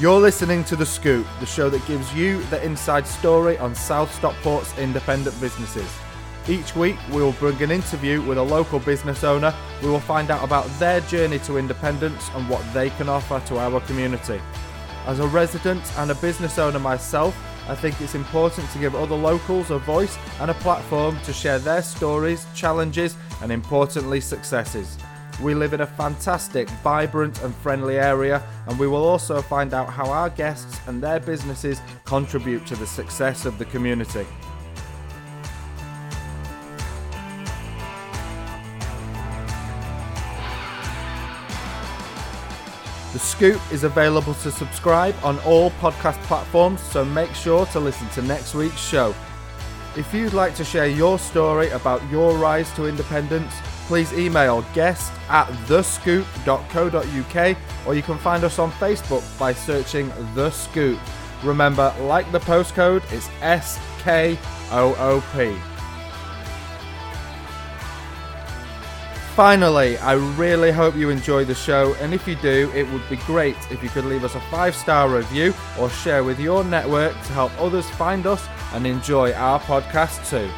You're listening to The SKoop, the show that gives you the inside story on South Stockport's independent businesses. Each week, we will bring an interview with a local business owner. We will find out about their journey to independence and what they can offer to our community. As a resident and a business owner myself, I think it's important to give other locals a voice and a platform to share their stories, challenges, and importantly, successes. We live in a fantastic, vibrant, and friendly area, and we will also find out how our guests and their businesses contribute to the success of the community. The SKoop is available to subscribe on all podcast platforms, so make sure to listen to next week's show. If you'd like to share your story about your rise to independence, please email guest at theskoop.co.uk or you can find us on Facebook by searching The SKoop. Remember, like the postcode, it's SKOOP. Finally, I really hope you enjoy the show, and if you do, it would be great if you could leave us a five star review or share with your network to help others find us and enjoy our podcast too.